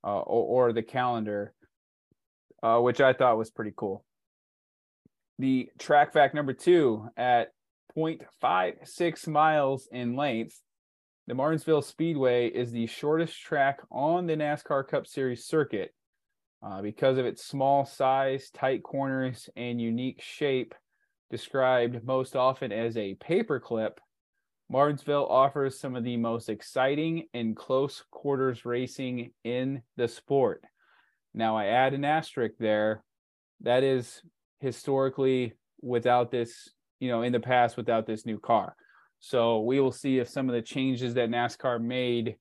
uh, or, or, the calendar, uh, which I thought was pretty cool. The track fact number two at 0.56 miles in length, the Martinsville Speedway is the shortest track on the NASCAR Cup Series circuit. Uh, because of its small size, tight corners, and unique shape, described most often as a paperclip, Martinsville offers some of the most exciting and close quarters racing in the sport. Now, I add an asterisk there. That is historically without this, you know, in the past without this new car. So we will see if some of the changes that NASCAR made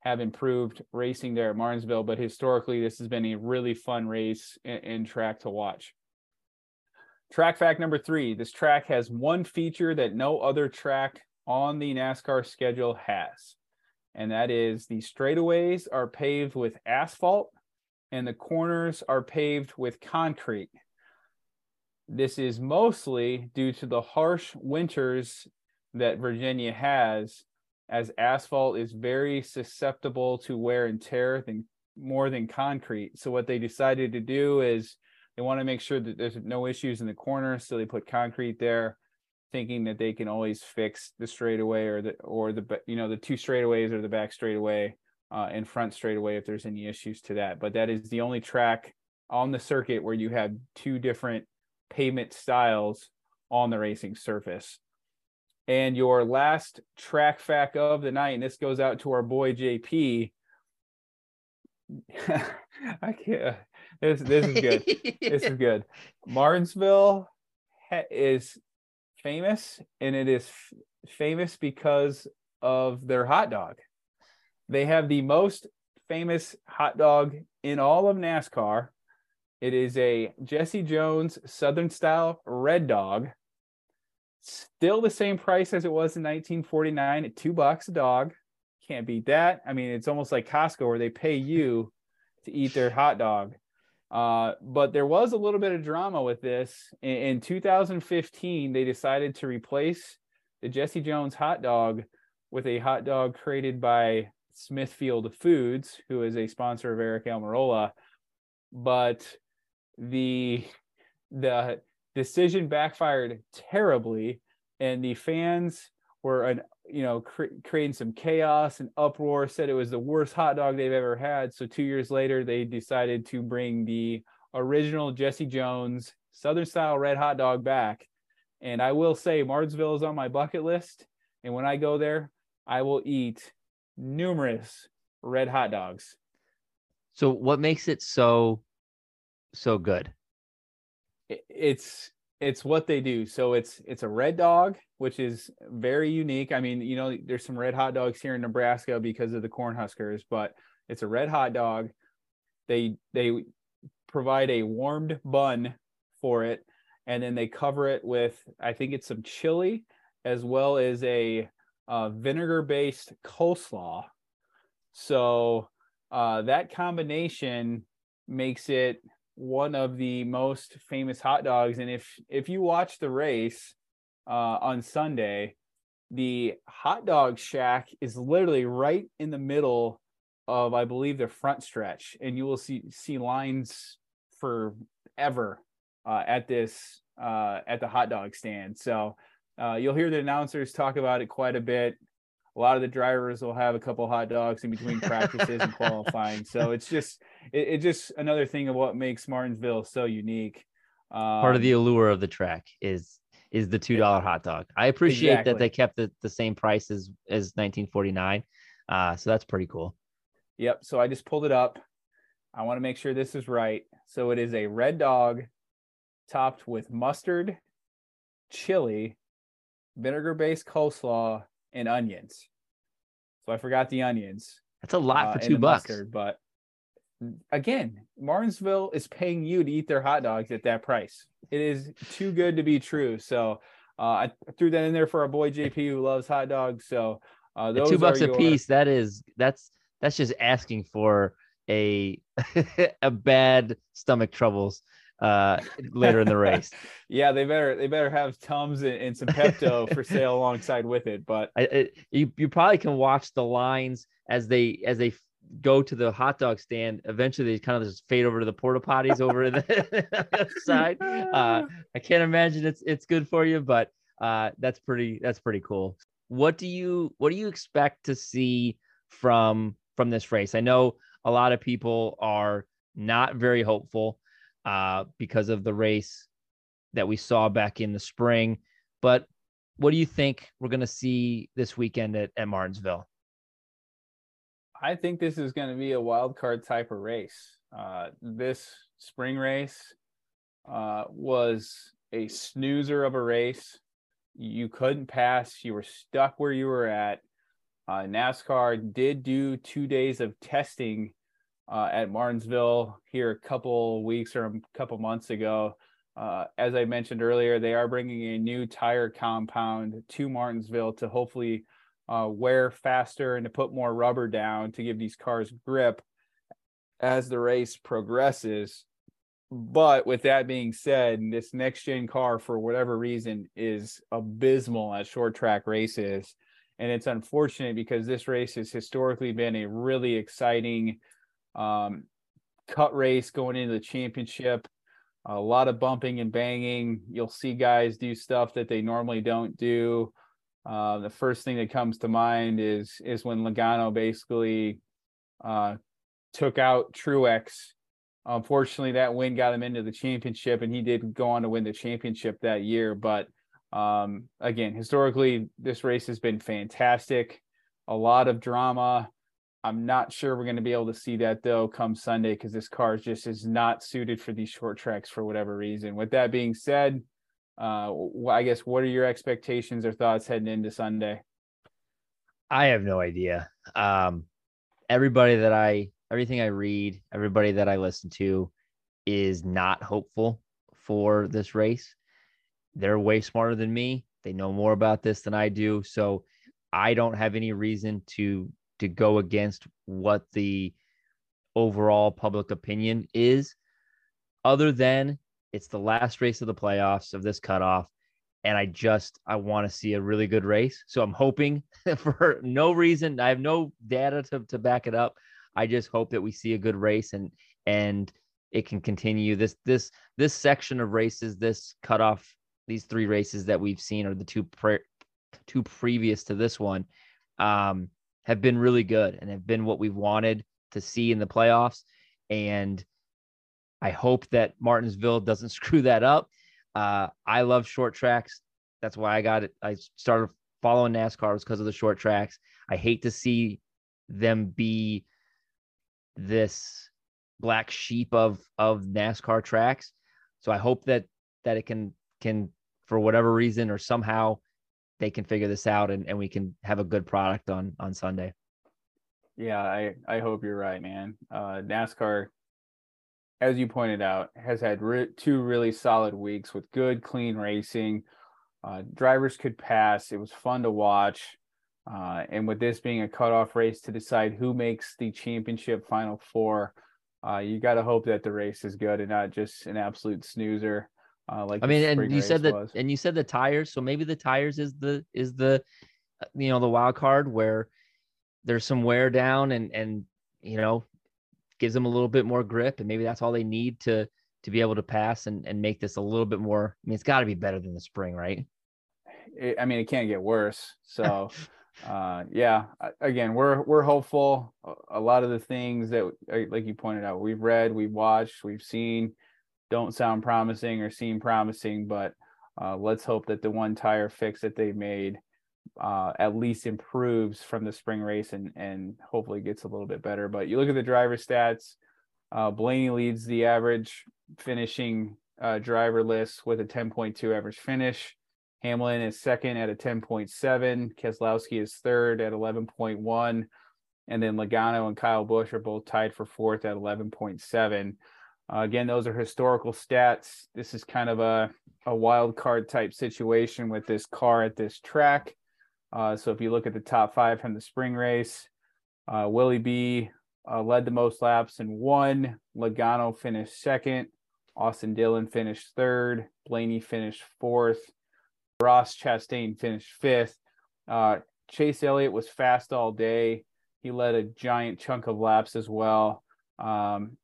have improved racing there at Martinsville. But historically, this has been a really fun race and, and track to watch. Track fact number three this track has one feature that no other track on the NASCAR schedule has, and that is the straightaways are paved with asphalt and the corners are paved with concrete. This is mostly due to the harsh winters that Virginia has, as asphalt is very susceptible to wear and tear than more than concrete. So what they decided to do is they want to make sure that there's no issues in the corner, so they put concrete there, thinking that they can always fix the straightaway or the or the you know the two straightaways or the back straightaway uh, and front straightaway if there's any issues to that. But that is the only track on the circuit where you have two different pavement styles on the racing surface. And your last track fact of the night, and this goes out to our boy JP. I can't. This this is good. this is good. Martinsville is famous, and it is f- famous because of their hot dog. They have the most famous hot dog in all of NASCAR. It is a Jesse Jones Southern style red dog. Still the same price as it was in 1949 at two bucks a dog. Can't beat that. I mean, it's almost like Costco where they pay you to eat their hot dog. Uh, but there was a little bit of drama with this. In, in 2015, they decided to replace the Jesse Jones hot dog with a hot dog created by Smithfield Foods, who is a sponsor of Eric Almirola. But the the decision backfired terribly and the fans were an you know cre- creating some chaos and uproar said it was the worst hot dog they've ever had. So 2 years later they decided to bring the original Jesse Jones southern style red hot dog back. And I will say Martinsville is on my bucket list. And when I go there I will eat numerous red hot dogs. So what makes it so so good? It's it's what they do. So it's it's a red dog, which is very unique. I mean, you know, there's some red hot dogs here in Nebraska because of the Cornhuskers, but it's a red hot dog. They they provide a warmed bun for it, and then they cover it with I think it's some chili as well as a uh, vinegar based coleslaw. So uh, that combination makes it one of the most famous hot dogs. And if if you watch the race uh, on Sunday, the hot dog shack is literally right in the middle of I believe the front stretch, and you will see see lines forever uh, at this uh, at the hot dog stand. So uh, you'll hear the announcers talk about it quite a bit. A lot of the drivers will have a couple hot dogs in between practices and qualifying. So it's just it, it, just another thing of what makes Martinsville so unique. Um, Part of the um, allure of the track is is the two dollar hot dog. I appreciate exactly. that they kept it the same price as as 1949. Uh, so that's pretty cool. Yep. So I just pulled it up. I want to make sure this is right. So it is a red dog topped with mustard, chili, vinegar based coleslaw, and onions. So I forgot the onions. That's a lot uh, for two bucks. Mustard, but again, Martinsville is paying you to eat their hot dogs at that price. It is too good to be true. So uh, I threw that in there for our boy JP who loves hot dogs. So uh, those two bucks a your... piece. That is that's that's just asking for a a bad stomach troubles uh later in the race. yeah, they better they better have Tums and, and some Pepto for sale alongside with it. But I, it, you you probably can watch the lines as they as they go to the hot dog stand. Eventually, they kind of just fade over to the porta potties over the side. Uh, I can't imagine it's it's good for you, but uh, that's pretty that's pretty cool. What do you what do you expect to see from from this race? I know a lot of people are not very hopeful uh, because of the race that we saw back in the spring. But what do you think we're going to see this weekend at, at Martinsville? I think this is going to be a wild card type of race. Uh, this spring race uh, was a snoozer of a race. You couldn't pass. You were stuck where you were at. Uh, NASCAR did do two days of testing uh, at Martinsville here a couple weeks or a couple months ago. Uh, as I mentioned earlier, they are bringing a new tire compound to Martinsville to hopefully uh, wear faster and to put more rubber down to give these cars grip as the race progresses. But with that being said, this next gen car, for whatever reason, is abysmal at short track races. And it's unfortunate because this race has historically been a really exciting um, cut race going into the championship. A lot of bumping and banging. You'll see guys do stuff that they normally don't do. Uh, the first thing that comes to mind is is when Logano basically uh, took out Truex. Unfortunately, that win got him into the championship, and he did go on to win the championship that year. But um, again, historically, this race has been fantastic. A lot of drama. I'm not sure we're going to be able to see that though come Sunday because this car just is not suited for these short tracks for whatever reason. With that being said, uh, I guess what are your expectations or thoughts heading into Sunday? I have no idea. Um, everybody that I, everything I read, everybody that I listen to is not hopeful for this race. They're way smarter than me. They know more about this than I do. So I don't have any reason to to go against what the overall public opinion is, other than it's the last race of the playoffs of this cutoff. And I just I want to see a really good race. So I'm hoping for no reason. I have no data to, to back it up. I just hope that we see a good race and and it can continue. This this this section of races, this cutoff, these three races that we've seen are the two pre- two previous to this one. Um, have been really good and have been what we've wanted to see in the playoffs. And I hope that Martinsville doesn't screw that up. Uh, I love short tracks. That's why I got it. I started following NASCAR was because of the short tracks. I hate to see them be this black sheep of of NASCAR tracks. So I hope that that it can can for whatever reason or somehow they can figure this out and, and we can have a good product on on Sunday. Yeah, I I hope you're right, man. Uh, NASCAR, as you pointed out, has had re- two really solid weeks with good, clean racing. Uh, drivers could pass. It was fun to watch. Uh, and with this being a cutoff race to decide who makes the championship final four, uh, you got to hope that the race is good and not just an absolute snoozer. Uh, like I mean, and you said that, was. and you said the tires. So maybe the tires is the is the uh, you know the wild card where there's some wear down and and you know gives them a little bit more grip, and maybe that's all they need to to be able to pass and and make this a little bit more. I mean, it's got to be better than the spring, right? It, I mean, it can't get worse. So. uh yeah again we're we're hopeful a lot of the things that like you pointed out we've read we've watched we've seen don't sound promising or seem promising, but uh, let's hope that the one tire fix that they made uh, at least improves from the spring race and and hopefully gets a little bit better. But you look at the driver stats, uh, Blaney leads the average finishing uh, driver list with a 10.2 average finish. Hamlin is second at a 10.7. Keselowski is third at 11.1. And then Logano and Kyle Busch are both tied for fourth at 11.7. Uh, again, those are historical stats. This is kind of a, a wild card type situation with this car at this track. Uh, so if you look at the top five from the spring race, uh, Willie B uh, led the most laps and won. Logano finished second. Austin Dillon finished third. Blaney finished fourth. Ross Chastain finished fifth. Uh, Chase Elliott was fast all day. He led a giant chunk of laps as well. Um,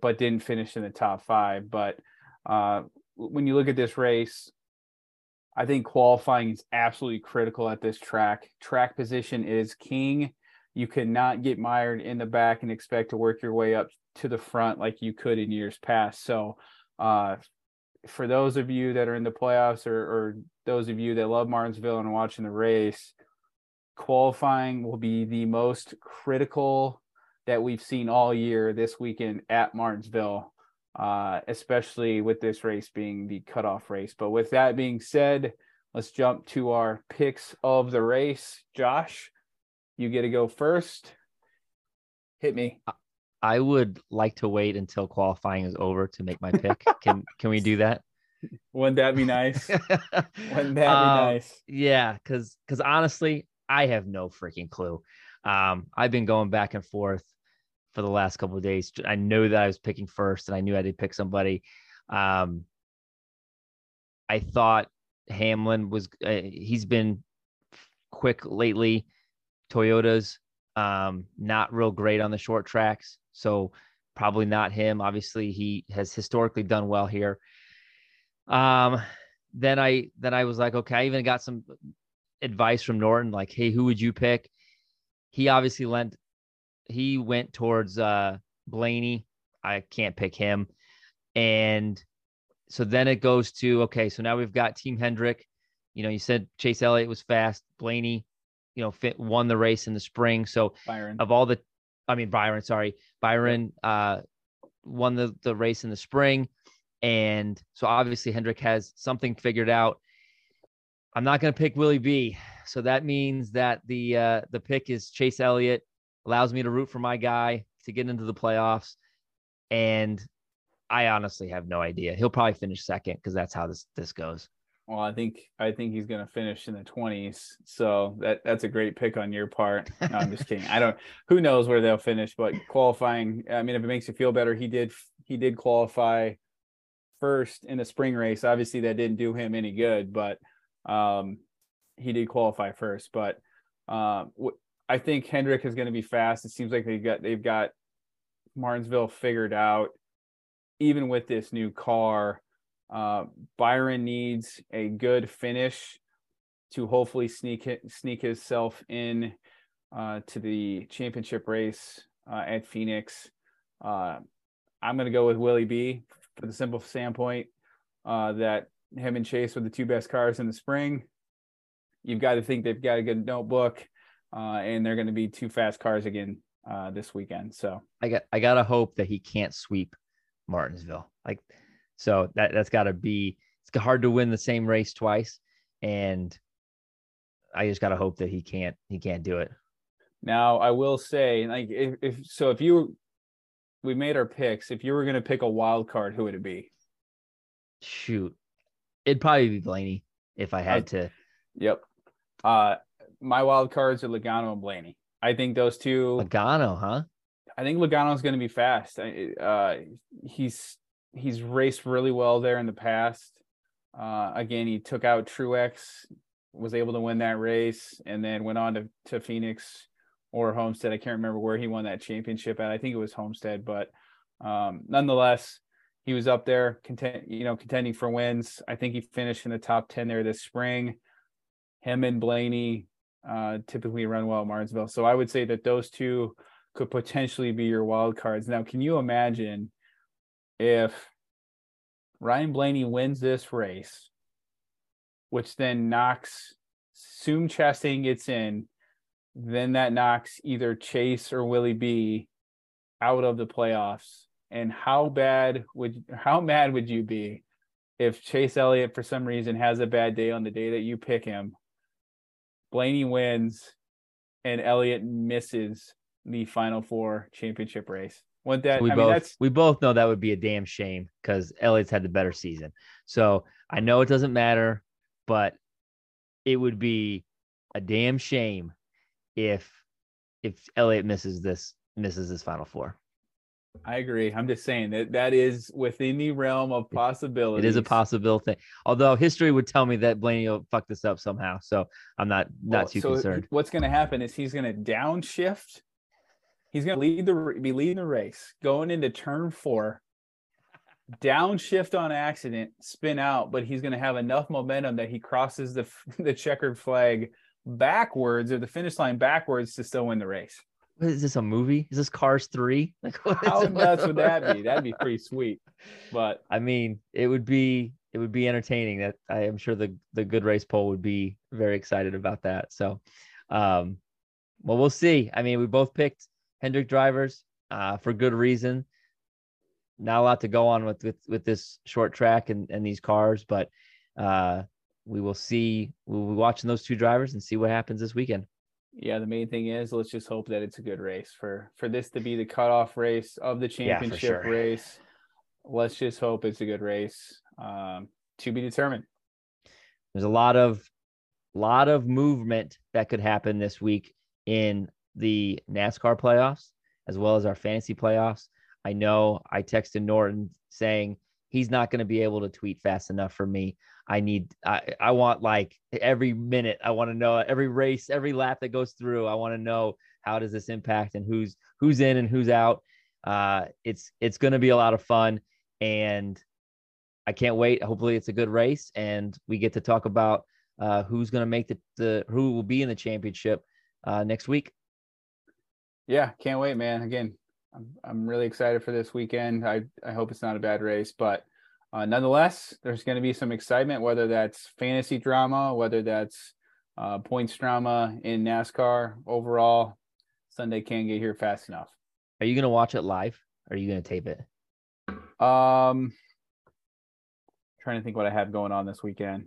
but didn't finish in the top five. But uh, when you look at this race, I think qualifying is absolutely critical at this track. Track position is king. You cannot get mired in the back and expect to work your way up to the front like you could in years past. So, uh, for those of you that are in the playoffs or, or those of you that love Martinsville and watching the race, qualifying will be the most critical that we've seen all year this weekend at Martinsville, uh, especially with this race being the cutoff race. But with that being said, let's jump to our picks of the race. Josh, you get to go first. Hit me. I would like to wait until qualifying is over to make my pick. can can we do that? Wouldn't that be nice? Wouldn't that be um, nice? Yeah, because because honestly, I have no freaking clue. Um, I've been going back and forth for the last couple of days. I know that I was picking first, and I knew I did pick somebody. Um, I thought Hamlin was. Uh, he's been quick lately. Toyota's um, not real great on the short tracks, so probably not him. Obviously, he has historically done well here. Um, then I then I was like, okay, I even got some advice from Norton, like, hey, who would you pick? He obviously lent he went towards uh Blaney. I can't pick him. And so then it goes to okay, so now we've got Team Hendrick. You know, you said Chase Elliott was fast. Blaney, you know, fit, won the race in the spring. So Byron. of all the, I mean Byron, sorry, Byron uh, won the the race in the spring, and so obviously Hendrick has something figured out. I'm not going to pick Willie B. So that means that the uh, the pick is Chase Elliott allows me to root for my guy to get into the playoffs. And I honestly have no idea. He'll probably finish second because that's how this this goes. Well, I think I think he's going to finish in the 20s. So that that's a great pick on your part. No, I'm just kidding. I don't. Who knows where they'll finish? But qualifying. I mean, if it makes you feel better, he did he did qualify first in a spring race. Obviously, that didn't do him any good, but um, he did qualify first. But uh, I think Hendrick is going to be fast. It seems like they've got they've got Martinsville figured out. Even with this new car, uh, Byron needs a good finish to hopefully sneak sneak himself in uh, to the championship race uh, at Phoenix. Uh, I'm going to go with Willie B for the simple standpoint uh, that him and Chase were the two best cars in the spring. You've got to think they've got a good notebook uh, and they're going to be two fast cars again uh, this weekend. So I got I gotta hope that he can't sweep Martinsville. Like, so that that's got to be it's hard to win the same race twice, and I just got to hope that he can't he can't do it. Now I will say, like, if, if so, if you we made our picks, if you were going to pick a wild card, who would it be? Shoot, it'd probably be Blaney if I had to. Yep. Uh, my wild cards are Logano and Blaney. I think those two. Logano, huh? I think Logano's going to be fast. Uh, he's he's raced really well there in the past. Uh, again, he took out Truex, was able to win that race, and then went on to to Phoenix or Homestead. I can't remember where he won that championship at. I think it was Homestead, but um, nonetheless, he was up there, content, you know, contending for wins. I think he finished in the top ten there this spring. Him and Blaney uh, typically run well at Martinsville, so I would say that those two could potentially be your wild cards. Now, can you imagine if Ryan Blaney wins this race, which then knocks Soom Chastain gets in, then that knocks either Chase or Willie B out of the playoffs. And how bad would how mad would you be if Chase Elliott for some reason has a bad day on the day that you pick him? Blaney wins and Elliott misses the final four championship race. What that we I both mean, that's we both know that would be a damn shame because Elliott's had the better season. So I know it doesn't matter, but it would be a damn shame if if Elliott misses this misses this final four. I agree. I'm just saying that that is within the realm of possibility. It is a possible thing. Although history would tell me that Blaney will fuck this up somehow. So I'm not not Well, too so concerned. What's going to happen is he's going to downshift. He's going to lead the be leading the race going into turn four. Downshift on accident, spin out, but he's going to have enough momentum that he crosses the the checkered flag backwards or the finish line backwards to still win the race. What is this a movie? Is this Cars three? Like what is How it? nuts would that be? That'd be pretty sweet. But I mean, it would be it would be entertaining. That I am sure the the good race poll would be very excited about that. So, um, well, we'll see. I mean, we both picked Hendrick drivers uh, for good reason. Not a lot to go on with with with this short track and and these cars, but uh, we will see. We'll be watching those two drivers and see what happens this weekend. Yeah, the main thing is let's just hope that it's a good race for for this to be the cutoff race of the Yeah, championship sure. race. Let's just hope it's a good race. Um, to be determined. there's a lot of lot of movement that could happen this week in the NASCAR playoffs as well as our fantasy playoffs. I know I texted Norton saying he's not going to be able to tweet fast enough for me. I need I I want like every minute I want to know every race, every lap that goes through. I want to know how does this impact and who's who's in and who's out. Uh it's it's going to be a lot of fun and I can't wait. Hopefully, it's a good race, and we get to talk about uh, who's going to make the, the who will be in the championship uh, next week. Yeah, can't wait, man. Again, I'm I'm really excited for this weekend. I I hope it's not a bad race, but uh, nonetheless, there's going to be some excitement, whether that's fantasy drama, whether that's uh, points drama in NASCAR. Overall, Sunday can't get here fast enough. Are you going to watch it live? Or are you going to tape it? Um, trying to think what I have going on this weekend.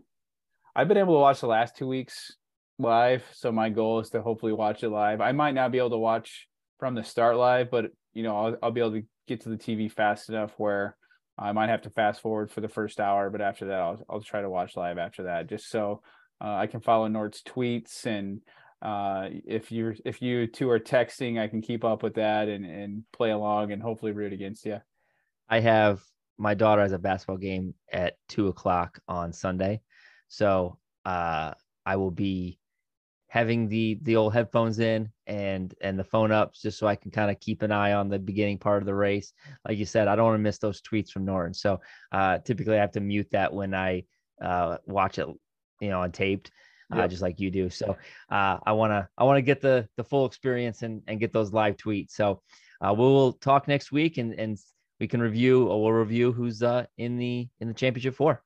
I've been able to watch the last two weeks live, so my goal is to hopefully watch it live. I might not be able to watch from the start live, but you know, I'll, I'll be able to get to the TV fast enough where I might have to fast forward for the first hour, but after that, I'll I'll try to watch live after that, just so uh, I can follow Nort's tweets and uh, if you if you two are texting, I can keep up with that and and play along and hopefully root against you. I have my daughter has a basketball game at two o'clock on Sunday, so uh, I will be having the the old headphones in and and the phone up just so I can kind of keep an eye on the beginning part of the race. Like you said, I don't want to miss those tweets from Norton. So uh, typically I have to mute that when I uh, watch it, you know, on taped, uh, just like you do. So uh, I want to I want to get the the full experience and and get those live tweets. So uh, we will talk next week and and we can review or we'll review who's uh in the in the championship four.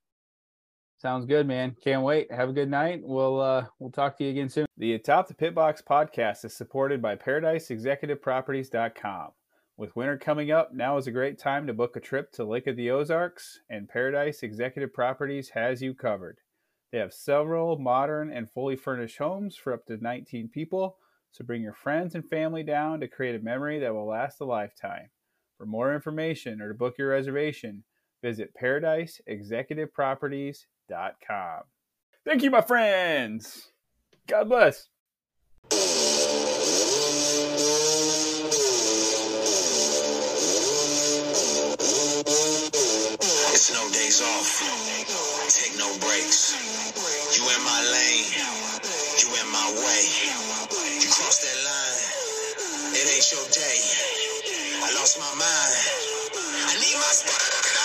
Sounds good, man. Can't wait. Have a good night. We'll uh we'll talk to you again soon. The Atop the Pit Box podcast is supported by ParadiseExecutiveProperties.com. With winter coming up, now is a great time to book a trip to Lake of the Ozarks, and Paradise Executive Properties has you covered. They have several modern and fully furnished homes for up to 19 people, so bring your friends and family down to create a memory that will last a lifetime. For more information or to book your reservation, visit paradiseexecutiveproperties.com. Thank you, my friends. God bless. It's no days off. Take no breaks. You in my lane. You in my way. You cross that line. It ain't your day. I lost my mind. I need my spot.